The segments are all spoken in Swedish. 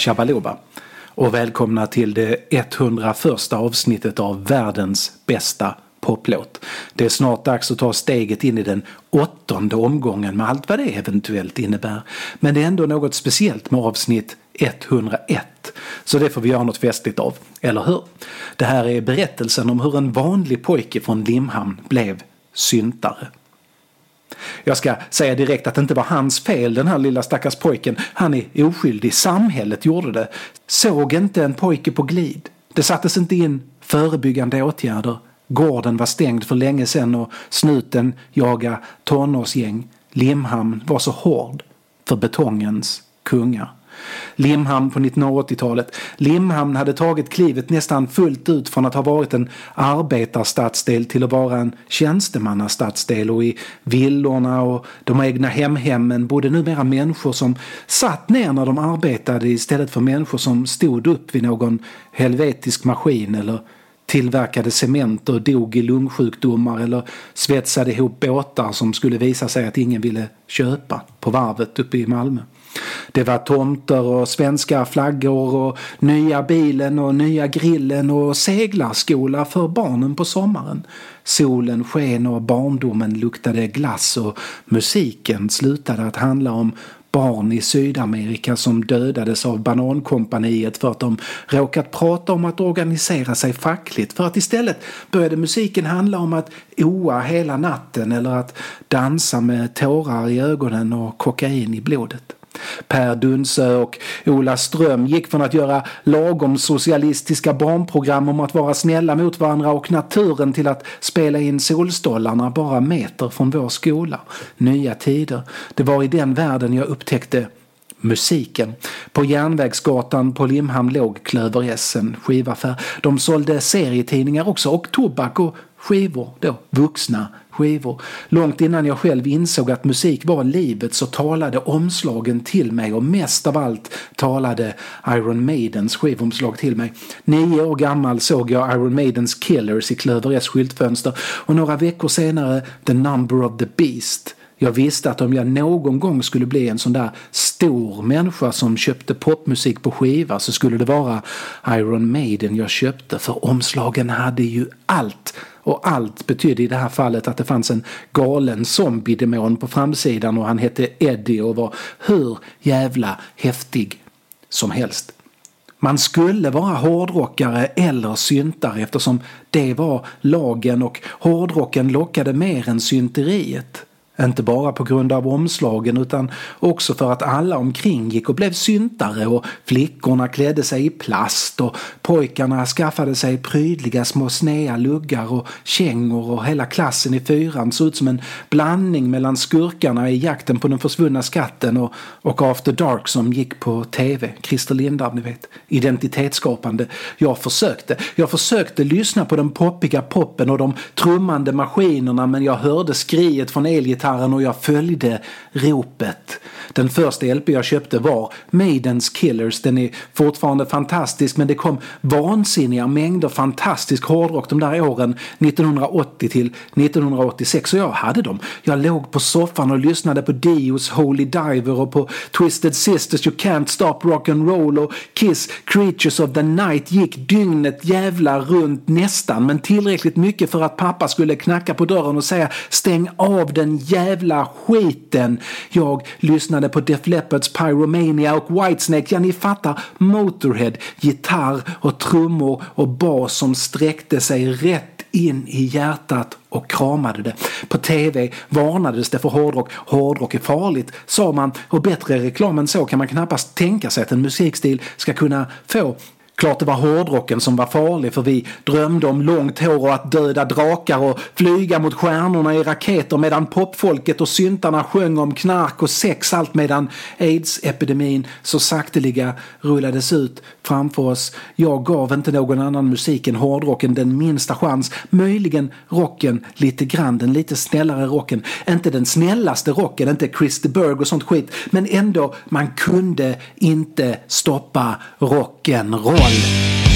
Shabaloba och välkomna till det 101 avsnittet av världens bästa poplåt. Det är snart dags att ta steget in i den åttonde omgången med allt vad det eventuellt innebär. Men det är ändå något speciellt med avsnitt 101. Så det får vi göra något festligt av, eller hur? Det här är berättelsen om hur en vanlig pojke från Limhamn blev syntare. Jag ska säga direkt att det inte var hans fel den här lilla stackars pojken. Han är oskyldig. Samhället gjorde det. Såg inte en pojke på glid. Det sattes inte in förebyggande åtgärder. Gården var stängd för länge sedan och snuten jagade tonårsgäng. Limhamn var så hård för betongens kungar. Limhamn på 1980-talet. Limhamn hade tagit klivet nästan fullt ut från att ha varit en arbetarstadsdel till att vara en tjänstemannastadsdel och i villorna och de egna hemhemmen bodde numera människor som satt ner när de arbetade istället för människor som stod upp vid någon helvetisk maskin eller tillverkade cement och dog i lungsjukdomar eller svetsade ihop båtar som skulle visa sig att ingen ville köpa på varvet uppe i Malmö. Det var tomter och svenska flaggor och nya bilen och nya grillen och seglarskola för barnen på sommaren. Solen sken och barndomen luktade glass och musiken slutade att handla om barn i Sydamerika som dödades av Banankompaniet för att de råkat prata om att organisera sig fackligt för att istället började musiken handla om att oa hela natten eller att dansa med tårar i ögonen och kokain i blodet. Per Dunsö och Ola Ström gick från att göra lagom socialistiska barnprogram om att vara snälla mot varandra och naturen till att spela in Solstollarna bara meter från vår skola. Nya tider. Det var i den världen jag upptäckte musiken. På Järnvägsgatan på Limhamn låg Klöver S, en skivaffär. De sålde serietidningar också och tobak och skivor då, vuxna skivor. Långt innan jag själv insåg att musik var livet så talade omslagen till mig och mest av allt talade Iron Maidens skivomslag till mig. Nio år gammal såg jag Iron Maidens Killers i Klöver S skyltfönster och några veckor senare The Number of the Beast. Jag visste att om jag någon gång skulle bli en sån där stor människa som köpte popmusik på skiva så skulle det vara Iron Maiden jag köpte för omslagen hade ju allt och allt betydde i det här fallet att det fanns en galen zombiedemon på framsidan och han hette Eddie och var hur jävla häftig som helst. Man skulle vara hårdrockare eller syntare eftersom det var lagen och hårdrocken lockade mer än synteriet. Inte bara på grund av omslagen utan också för att alla omkring gick och blev syntare och flickorna klädde sig i plast och pojkarna skaffade sig prydliga små snea luggar och kängor och hela klassen i fyran såg ut som en blandning mellan skurkarna i jakten på den försvunna skatten och, och After Dark som gick på tv. Christer Lindarw, ni vet. Identitetsskapande. Jag försökte. Jag försökte lyssna på den poppiga poppen och de trummande maskinerna men jag hörde skriet från elgitarren gitarren och jag följde ropet. Den första LP jag köpte var Maidens Killers. Den är fortfarande fantastisk men det kom vansinniga mängder fantastisk hårdrock de där åren 1980 till 1986 och jag hade dem. Jag låg på soffan och lyssnade på Dios Holy Diver och på Twisted Sisters You Can't Stop Rock and Roll och Kiss Creatures of the Night gick dygnet jävla runt nästan men tillräckligt mycket för att pappa skulle knacka på dörren och säga stäng av den jävla skiten. Jag lyssnade på Def Leppards Pyromania och Whitesnake. Ja, ni fattar. Motorhead, gitarr och trummor och bas som sträckte sig rätt in i hjärtat och kramade det. På tv varnades det för hårdrock. Hårdrock är farligt, sa man. Och bättre reklam än så kan man knappast tänka sig att en musikstil ska kunna få. Klart det var hårdrocken som var farlig för vi drömde om långt hår och att döda drakar och flyga mot stjärnorna i raketer medan popfolket och syntarna sjöng om knark och sex allt medan aids-epidemin så sakteliga rullades ut framför oss. Jag gav inte någon annan musik än hårdrocken den minsta chans. Möjligen rocken lite grann, den lite snällare rocken. Inte den snällaste rocken, inte Chris de Berg och sånt skit. Men ändå, man kunde inte stoppa rock'n'roll två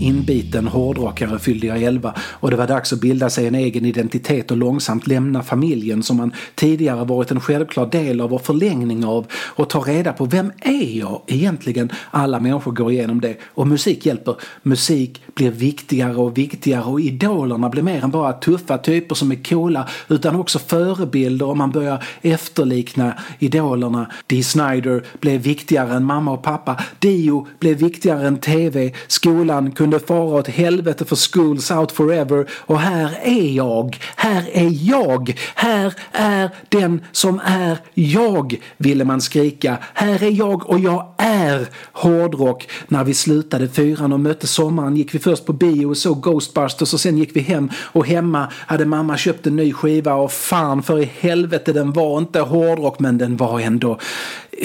år som liten hårdrockare fyllde jag 11 och det var dags att bilda sig en egen identitet och långsamt lämna familjen som man tidigare varit en självklar del av och förlängning av och ta reda på vem är jag egentligen? Alla människor går igenom det och musik hjälper. Musik blir viktigare och viktigare och idolerna blir mer än bara tuffa typer som är coola utan också förebilder och man börjar efterlikna idolerna. Dee Snider blev viktigare än mamma och pappa. Dio blev viktigare än TV. Skolan kunde fara ett helvete för Schools Out Forever och här är jag. Här är jag. Här är den som är jag, ville man skrika. Här är jag och jag är hårdrock. När vi slutade fyran och mötte sommaren gick vi först på bio och såg Ghostbusters och sen gick vi hem och hemma hade mamma köpt en ny skiva och fan för i helvete den var inte hårdrock men den var ändå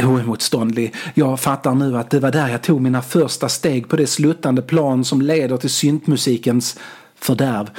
oemotståndlig. Jag fattar nu att det var där jag tog mina första steg på det sluttande plan som leder till syntmusikens fördärv.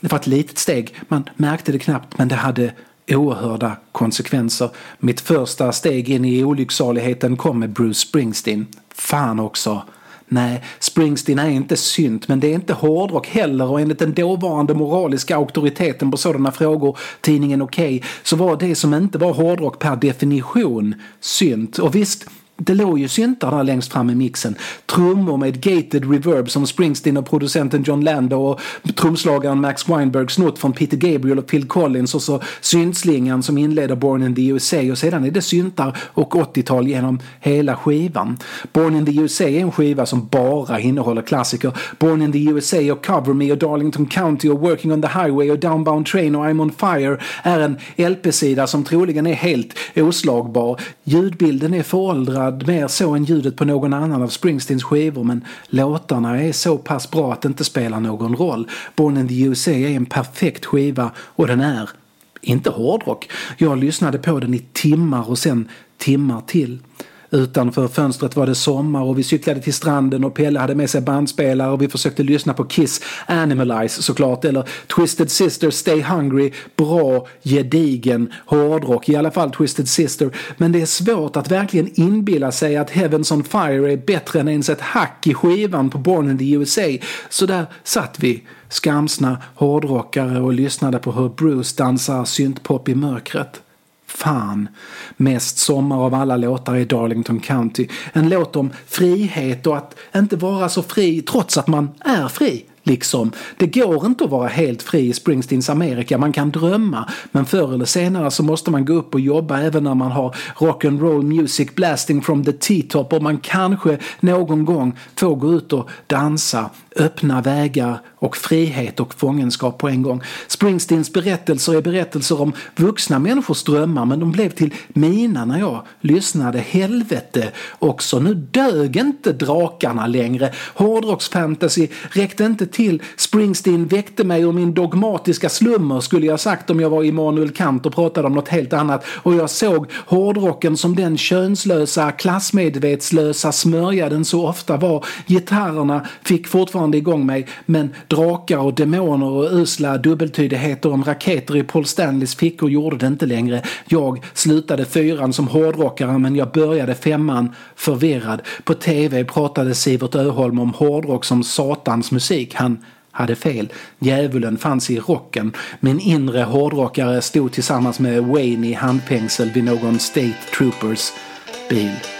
Det var ett litet steg, man märkte det knappt men det hade oerhörda konsekvenser. Mitt första steg in i olycksaligheten kom med Bruce Springsteen. Fan också. Nej, Springsteen är inte synt, men det är inte hårdrock heller och enligt den dåvarande moraliska auktoriteten på sådana frågor, tidningen Okej, okay, så var det som inte var hårdrock per definition synt. Och visst, det låg ju syntar där längst fram i mixen. Trummor med gated reverb som Springsteen och producenten John Lando och trumslagaren Max Weinberg snott från Peter Gabriel och Phil Collins och så syntslingan som inleder Born in the USA och sedan är det syntar och 80-tal genom hela skivan. Born in the USA är en skiva som bara innehåller klassiker. Born in the USA och Cover Me och Darlington County och Working on the Highway och Downbound Train och I'm on Fire är en LP-sida som troligen är helt oslagbar. Ljudbilden är föråldrad låtarna mer så än ljudet på någon annan av Springsteens skivor men låtarna är så pass bra att det inte spelar någon roll. Born in the USA är en perfekt skiva och den är inte hårdrock. Jag lyssnade på den i timmar och sen timmar till. Utanför fönstret var det sommar och vi cyklade till stranden och Pelle hade med sig bandspelare och vi försökte lyssna på Kiss Animalize såklart eller Twisted Sister Stay Hungry. Bra, gedigen hårdrock, i alla fall Twisted Sister. Men det är svårt att verkligen inbilla sig att Heavens on Fire är bättre än ens ett hack i skivan på Born in the USA. Så där satt vi skamsna hårdrockare och lyssnade på hur Bruce dansar syntpop i mörkret. Fan. Mest sommar av alla låtar är Darlington County. En låt om frihet och att inte vara så fri trots att man är fri. Liksom. Det går inte att vara helt fri i Springsteens Amerika. Man kan drömma, men förr eller senare så måste man gå upp och jobba även när man har rock and roll music blasting from the T-top och man kanske någon gång får gå ut och dansa, öppna vägar och frihet och fångenskap på en gång. Springsteens berättelser är berättelser om vuxna människors drömmar men de blev till mina när jag lyssnade. Helvete också, nu dög inte drakarna längre. Hårdrocksfantasy räckte inte till. Springsteen väckte mig ur min dogmatiska slummer skulle jag sagt om jag var Immanuel Kant och pratade om något helt annat. Och jag såg hårdrocken som den könslösa, klassmedvetslösa smörja den så ofta var. Gitarrerna fick fortfarande igång mig men drakar och demoner och usla dubbeltydigheter om raketer i Paul Stanleys fickor gjorde det inte längre. Jag slutade fyran som hårdrockare men jag började femman förvirrad. På tv pratade Sivert Öholm om hårdrock som satans musik. Han hade fel. Djävulen fanns i rocken. Min inre hårdrockare stod tillsammans med Wayne i handfängsel vid någon State Troopers bil.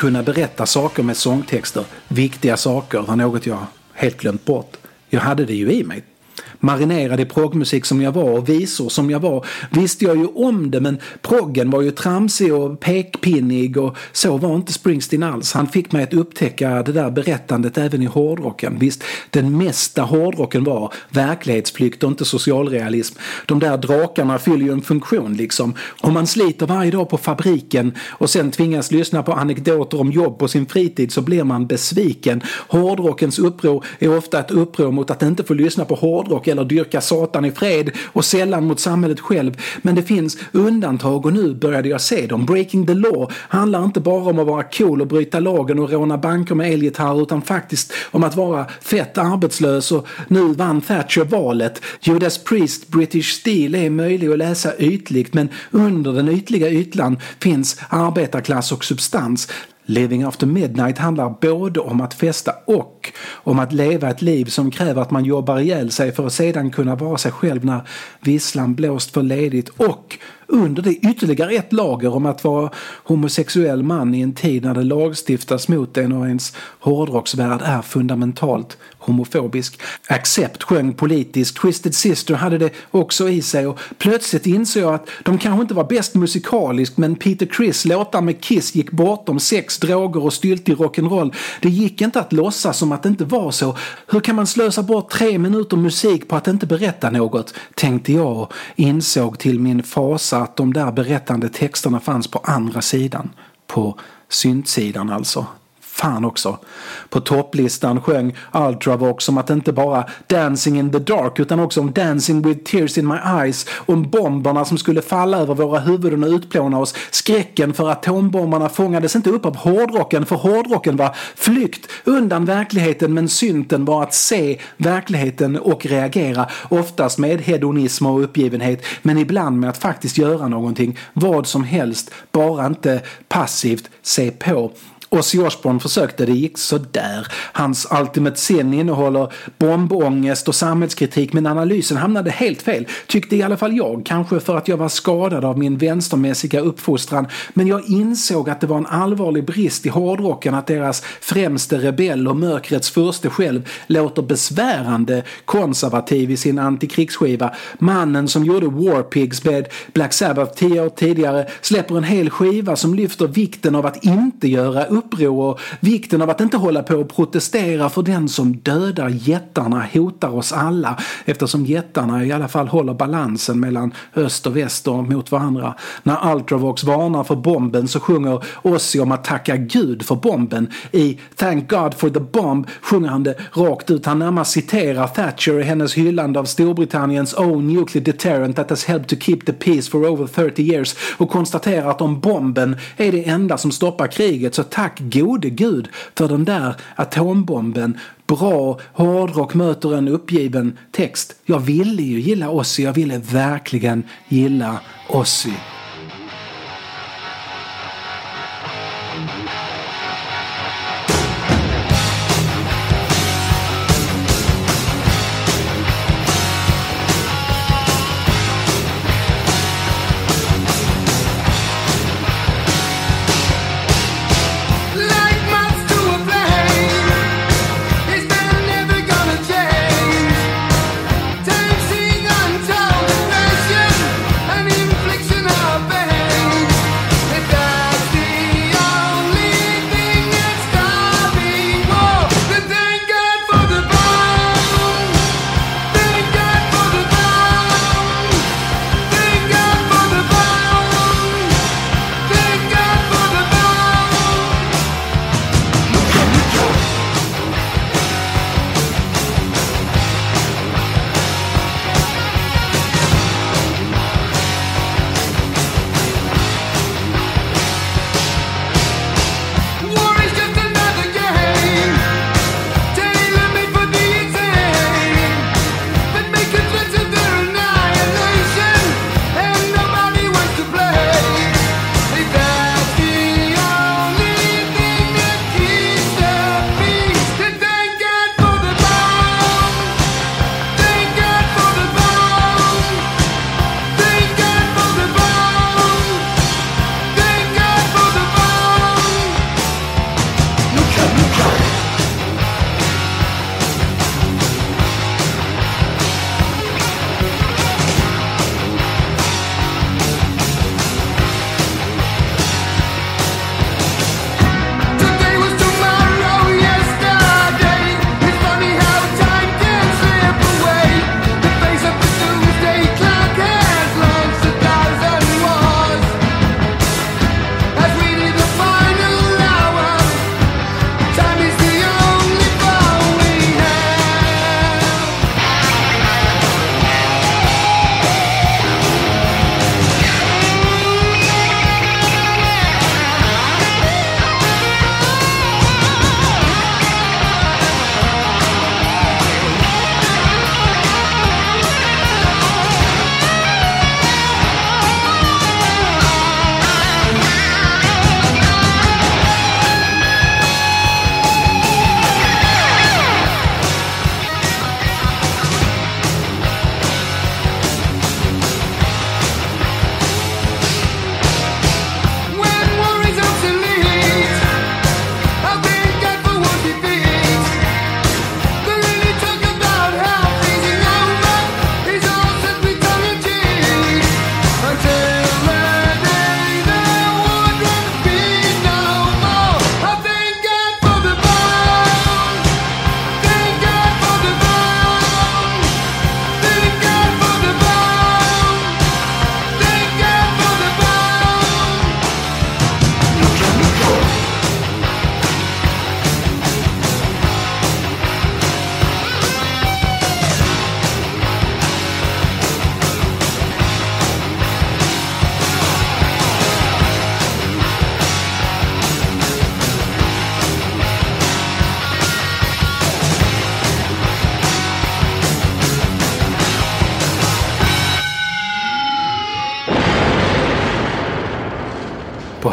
Kunna berätta saker med sångtexter, viktiga saker, var något jag helt glömt bort. Jag hade det ju i mig marinerad i proggmusik som jag var och visor som jag var visste jag ju om det men proggen var ju tramsig och pekpinnig och så var inte Springsteen alls. Han fick mig att upptäcka det där berättandet även i hårdrocken. Visst, den mesta hårdrocken var verklighetsflykt och inte socialrealism. De där drakarna fyller ju en funktion liksom. Om man sliter varje dag på fabriken och sen tvingas lyssna på anekdoter om jobb på sin fritid så blir man besviken. Hårdrockens uppror är ofta ett uppror mot att inte få lyssna på hårdrock eller dyrka Satan i fred och sällan mot samhället själv. Men det finns undantag och nu började jag se dem. Breaking the law handlar inte bara om att vara cool och bryta lagen och råna banker med elgitarr utan faktiskt om att vara fett arbetslös och nu vann Thatcher valet. Judas Priest British Steel är möjlig att läsa ytligt men under den ytliga ytlan finns arbetarklass och substans. Living After Midnight handlar både om att festa och om att leva ett liv som kräver att man jobbar ihjäl sig för att sedan kunna vara sig själv när visslan blåst för ledigt och under det ytterligare ett lager om att vara homosexuell man i en tid när det lagstiftas mot en och ens hårdrocksvärld är fundamentalt homofobisk. Accept sjöng politiskt, Twisted Sister hade det också i sig och plötsligt insåg jag att de kanske inte var bäst musikaliskt men Peter Criss låtar med Kiss gick bortom sex, droger och styltig rock'n'roll. Det gick inte att låtsas som att det inte var så. Hur kan man slösa bort tre minuter musik på att inte berätta något? Tänkte jag och insåg till min fasa att de där berättande texterna fanns på andra sidan. På syntsidan alltså fan också. På topplistan sjöng Ultravox om att inte bara Dancing in the Dark utan också om Dancing with Tears in My Eyes, om bomberna som skulle falla över våra huvuden och utplåna oss, skräcken för atombomberna fångades inte upp av hårdrocken för hårdrocken var flykt undan verkligheten men synten var att se verkligheten och reagera, oftast med hedonism och uppgivenhet men ibland med att faktiskt göra någonting, vad som helst, bara inte passivt se på. Ozzy Osbourne försökte, det gick sådär. Hans Ultimate Sin innehåller bombångest och samhällskritik men analysen hamnade helt fel. Tyckte i alla fall jag, kanske för att jag var skadad av min vänstermässiga uppfostran. Men jag insåg att det var en allvarlig brist i hårdrocken att deras främste rebell och mörkrets furste själv låter besvärande konservativ i sin antikrigsskiva. Mannen som gjorde War Pigs med Black Sabbath tio år tidigare släpper en hel skiva som lyfter vikten av att inte göra uppror och vikten av att inte hålla på och protestera för den som dödar jättarna hotar oss alla eftersom jättarna i alla fall håller balansen mellan öst och väst och mot varandra. När Ultravox varnar för bomben så sjunger Ozzy om att tacka Gud för bomben. I Thank God for the Bomb sjunger han det rakt ut. Han närmast citerar Thatcher i hennes hyllande av Storbritanniens own nuclear deterrent that has helped to keep the peace for over 30 years och konstaterar att om bomben är det enda som stoppar kriget så tack tack gode gud för den där atombomben. Bra hårdrock möter en uppgiven text. Jag ville ju gilla Ozzy, jag ville verkligen gilla Ozzy.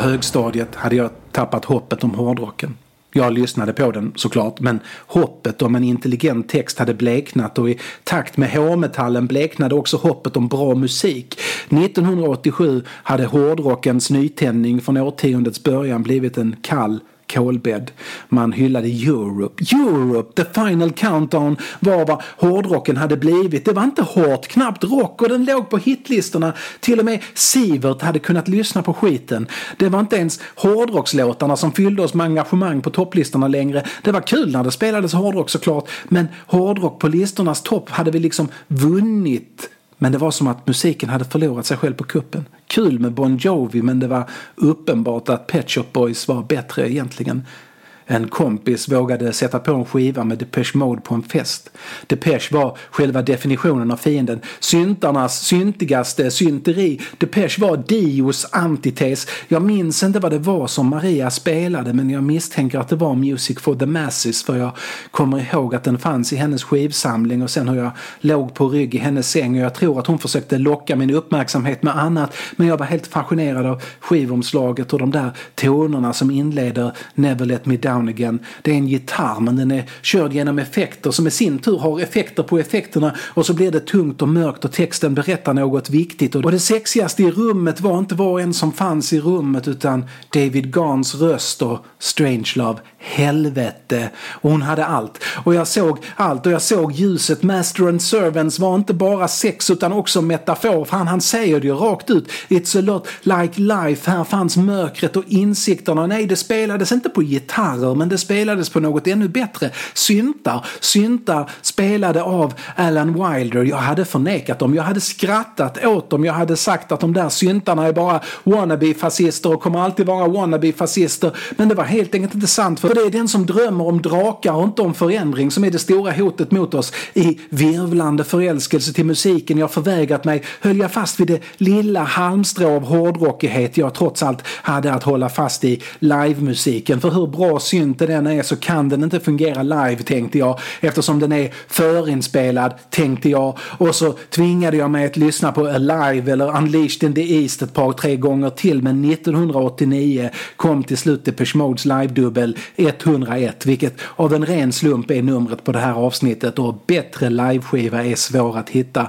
Högstadiet hade jag tappat hoppet om hårdrocken. Jag lyssnade på den såklart, men hoppet om en intelligent text hade bleknat och i takt med hårmetallen bleknade också hoppet om bra musik. 1987 hade hårdrockens nytändning från årtiondets början blivit en kall kolbädd. Man hyllade Europe. Europe, the final countdown var vad hårdrocken hade blivit. Det var inte hårt, knappt rock och den låg på hitlistorna. Till och med Sivert hade kunnat lyssna på skiten. Det var inte ens hårdrockslåtarna som fyllde oss med engagemang på topplistorna längre. Det var kul när det spelades hårdrock såklart, men hårdrock på listornas topp hade vi liksom vunnit men det var som att musiken hade förlorat sig själv på kuppen. Kul med Bon Jovi men det var uppenbart att Pet Shop Boys var bättre egentligen. En kompis vågade sätta på en skiva med Depeche Mode på en fest. Depeche var själva definitionen av fienden. Syntarnas syntigaste synteri. Depeche var Dios antites. Jag minns inte vad det var som Maria spelade men jag misstänker att det var Music for the Masses för jag kommer ihåg att den fanns i hennes skivsamling och sen hur jag låg på rygg i hennes säng och jag tror att hon försökte locka min uppmärksamhet med annat men jag var helt fascinerad av skivomslaget och de där tonerna som inleder Never Let Me Down Down Again. Det är en gitarr men den är körd genom effekter som i sin tur har effekter på effekterna och så blir det tungt och mörkt och texten berättar något viktigt. Och det sexigaste i rummet var inte var och en som fanns i rummet utan David Gans röst och Strangelove. Helvete! Och hon hade allt. Och jag såg allt och jag såg ljuset. Master and Servants var inte bara sex utan också metafor. Fan, han säger det ju rakt ut. It's a lot like life. Här fanns mörkret och insikterna. Nej, det spelades inte på gitarrer men det spelades på något ännu bättre. Syntar. Syntar spelade av Alan Wilder. Jag hade förnekat dem. Jag hade skrattat åt dem. Jag hade sagt att de där syntarna är bara wannabe-fascister och kommer alltid vara wannabe-fascister. Men det var helt enkelt inte sant. För det är den som drömmer om drakar och inte om förändring som är det stora hotet mot oss. I virvlande förälskelse till musiken jag förvägrat mig höll jag fast vid det lilla halmstrå av hårdrockighet jag trots allt hade att hålla fast i livemusiken. För hur bra synt den är så kan den inte fungera live tänkte jag eftersom den är förinspelad tänkte jag och så tvingade jag mig att lyssna på Alive eller Unleashed in the East ett par tre gånger till men 1989 kom till slut Depeche Modes live-dubbel 101 vilket av en ren slump är numret på det här avsnittet och bättre liveskiva är svår att hitta.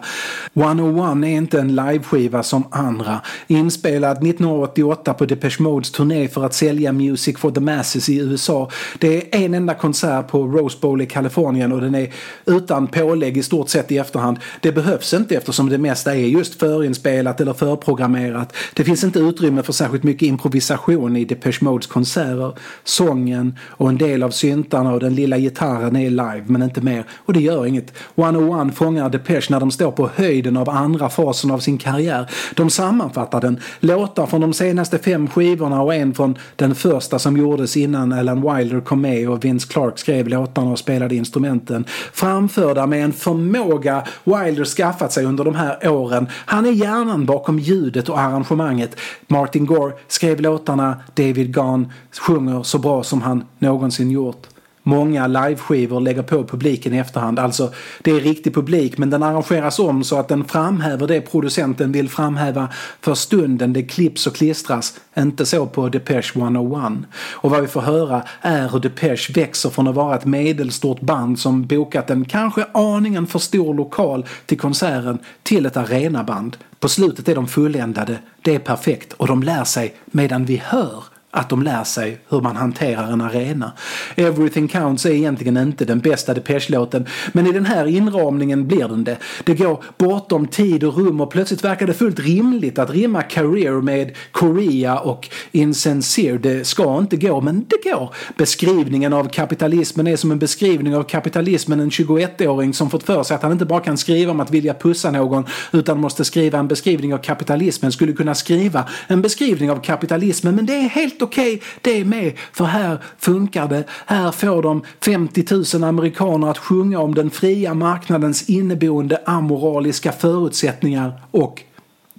101 är inte en liveskiva som andra. Inspelad 1988 på Depeche Modes turné för att sälja Music for the Masses i USA. Det är en enda konsert på Rose Bowl i Kalifornien och den är utan pålägg i stort sett i efterhand. Det behövs inte eftersom det mesta är just förinspelat eller förprogrammerat. Det finns inte utrymme för särskilt mycket improvisation i Depeche Modes konserter. Sången och en del av syntarna och den lilla gitarren är live men inte mer. Och det gör inget. 101 fångar Depeche när de står på höjden av andra fasen av sin karriär. De sammanfattar den. Låtar från de senaste fem skivorna och en från den första som gjordes innan Alan Wilder kom med och Vince Clark skrev låtarna och spelade instrumenten. Framförda med en förmåga Wilder skaffat sig under de här åren. Han är hjärnan bakom ljudet och arrangemanget. Martin Gore skrev låtarna, David Gahn sjunger så bra som han någonsin gjort. Många liveskivor lägger på publiken i efterhand. Alltså, det är riktig publik men den arrangeras om så att den framhäver det producenten vill framhäva för stunden. Det klipps och klistras. Inte så på Depeche 101. Och vad vi får höra är hur Depeche växer från att vara ett medelstort band som bokat en kanske aningen för stor lokal till konserten till ett arenaband. På slutet är de fulländade, det är perfekt och de lär sig medan vi hör att de lär sig hur man hanterar en arena. Everything Counts är egentligen inte den bästa Depeche-låten men i den här inramningen blir den det. Det går bortom tid och rum och plötsligt verkar det fullt rimligt att rimma Career med Korea och Insincere. Det ska inte gå men det går. Beskrivningen av kapitalismen är som en beskrivning av kapitalismen en 21-åring som fått för sig att han inte bara kan skriva om att vilja pussa någon utan måste skriva en beskrivning av kapitalismen skulle kunna skriva en beskrivning av kapitalismen men det är helt helt okej okay, det med. För här funkar det. Här får de 50 000 amerikaner att sjunga om den fria marknadens inneboende amoraliska förutsättningar och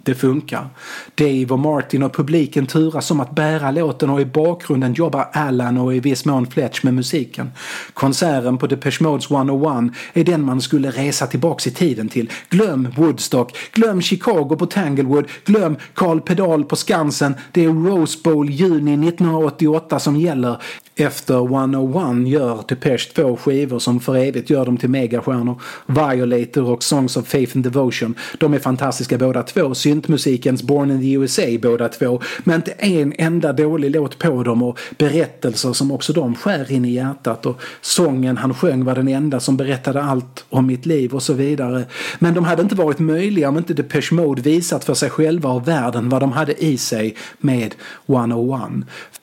det funkar. Dave och Martin och publiken turas om att bära låten och i bakgrunden jobbar Alan och i viss mån Fletch med musiken. Konserten på Depeche Modes 101 är den man skulle resa tillbaks i tiden till. Glöm Woodstock, glöm Chicago på Tanglewood, glöm Carl Pedal på Skansen. Det är Rose Bowl juni 1988 som gäller. Efter 101 gör Depeche två skivor som för evigt gör dem till megastjärnor. Violator och Songs of Faith and Devotion. De är fantastiska båda två. Syntmusikens Born in the USA båda två. Men inte en enda dålig låt på dem och berättelser som också de skär in i hjärtat. Och sången han sjöng var den enda som berättade allt om mitt liv och så vidare. Men de hade inte varit möjliga om inte Depeche Mode visat för sig själva och världen vad de hade i sig med 101.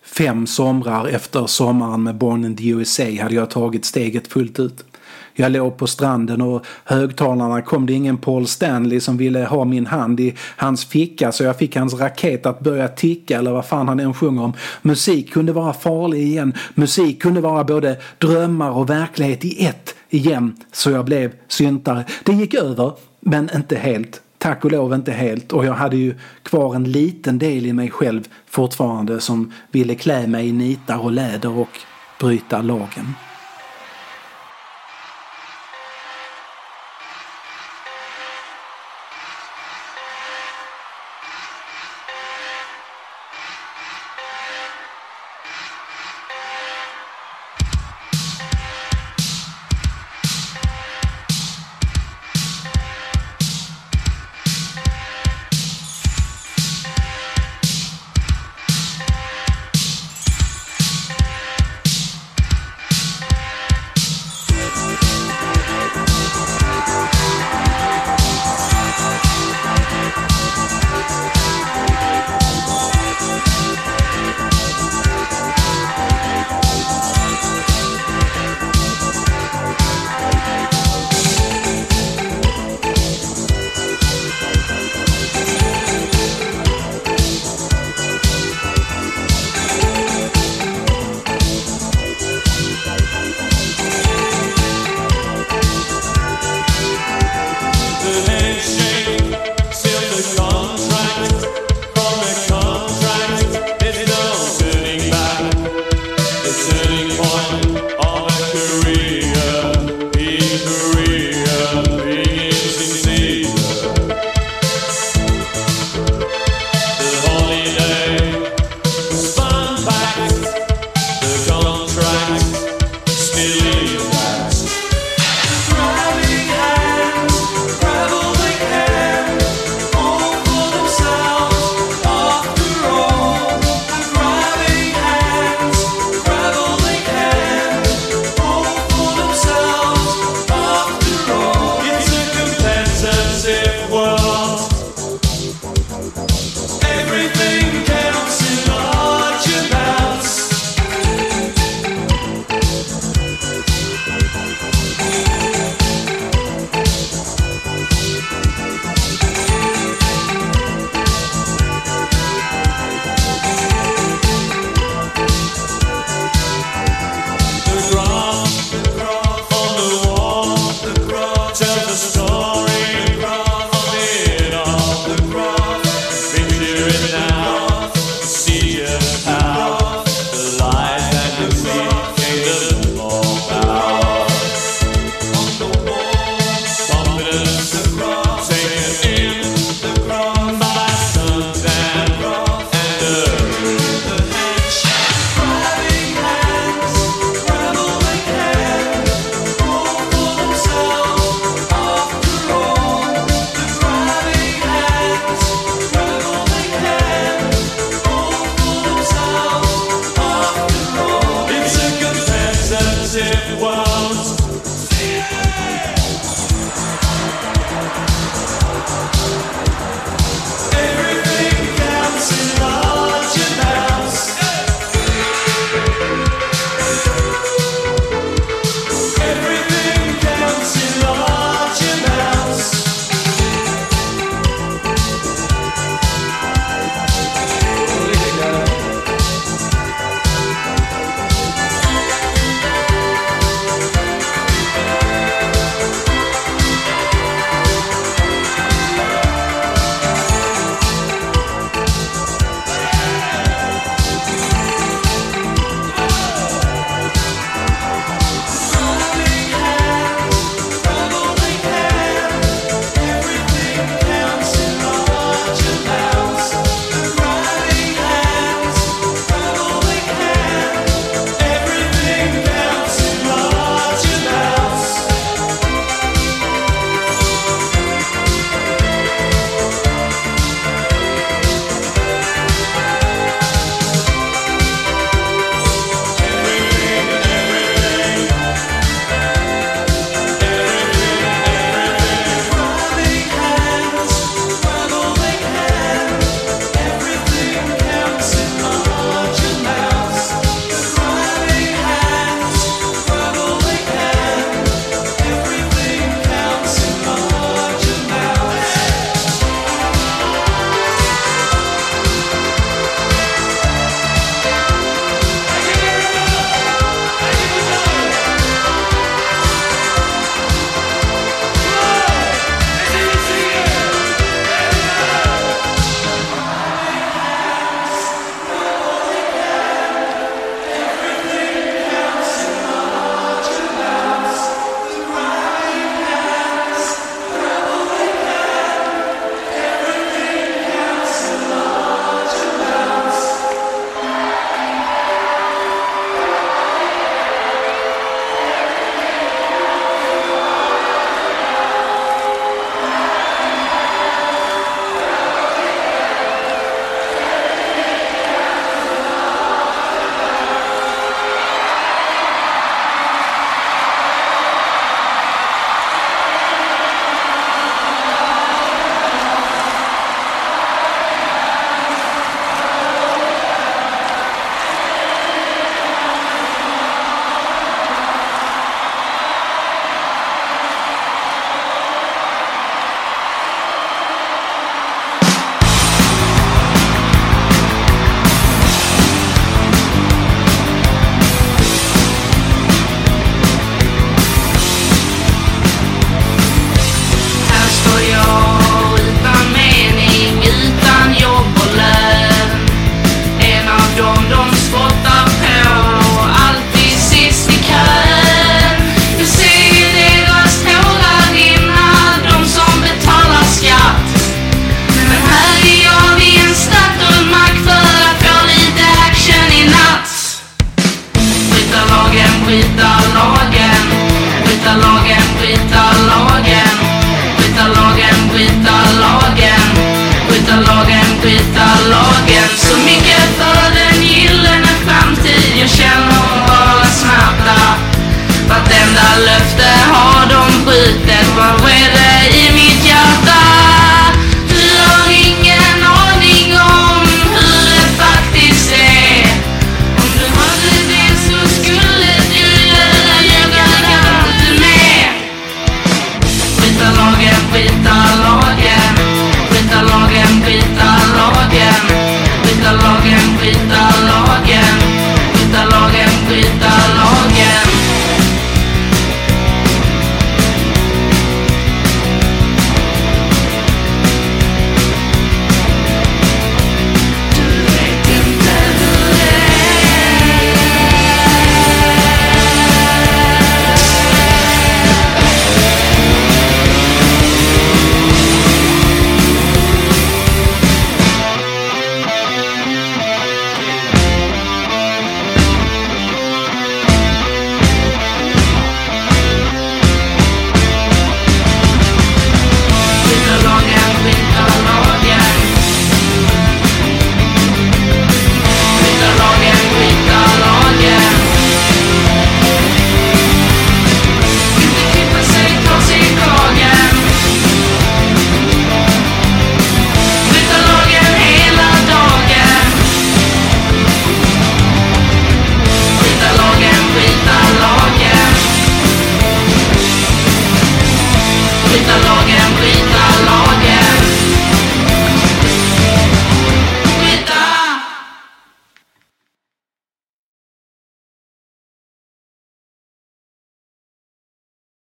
Fem somrar efter sommaren med Born in the USA hade jag tagit steget fullt ut. Jag låg på stranden och högtalarna kom det ingen Paul Stanley som ville ha min hand i hans ficka så jag fick hans raket att börja ticka eller vad fan han än sjunger om. Musik kunde vara farlig igen. Musik kunde vara både drömmar och verklighet i ett igen. Så jag blev syntare. Det gick över, men inte helt. Tack och lov inte helt och jag hade ju kvar en liten del i mig själv fortfarande som ville klä mig i nitar och läder och bryta lagen.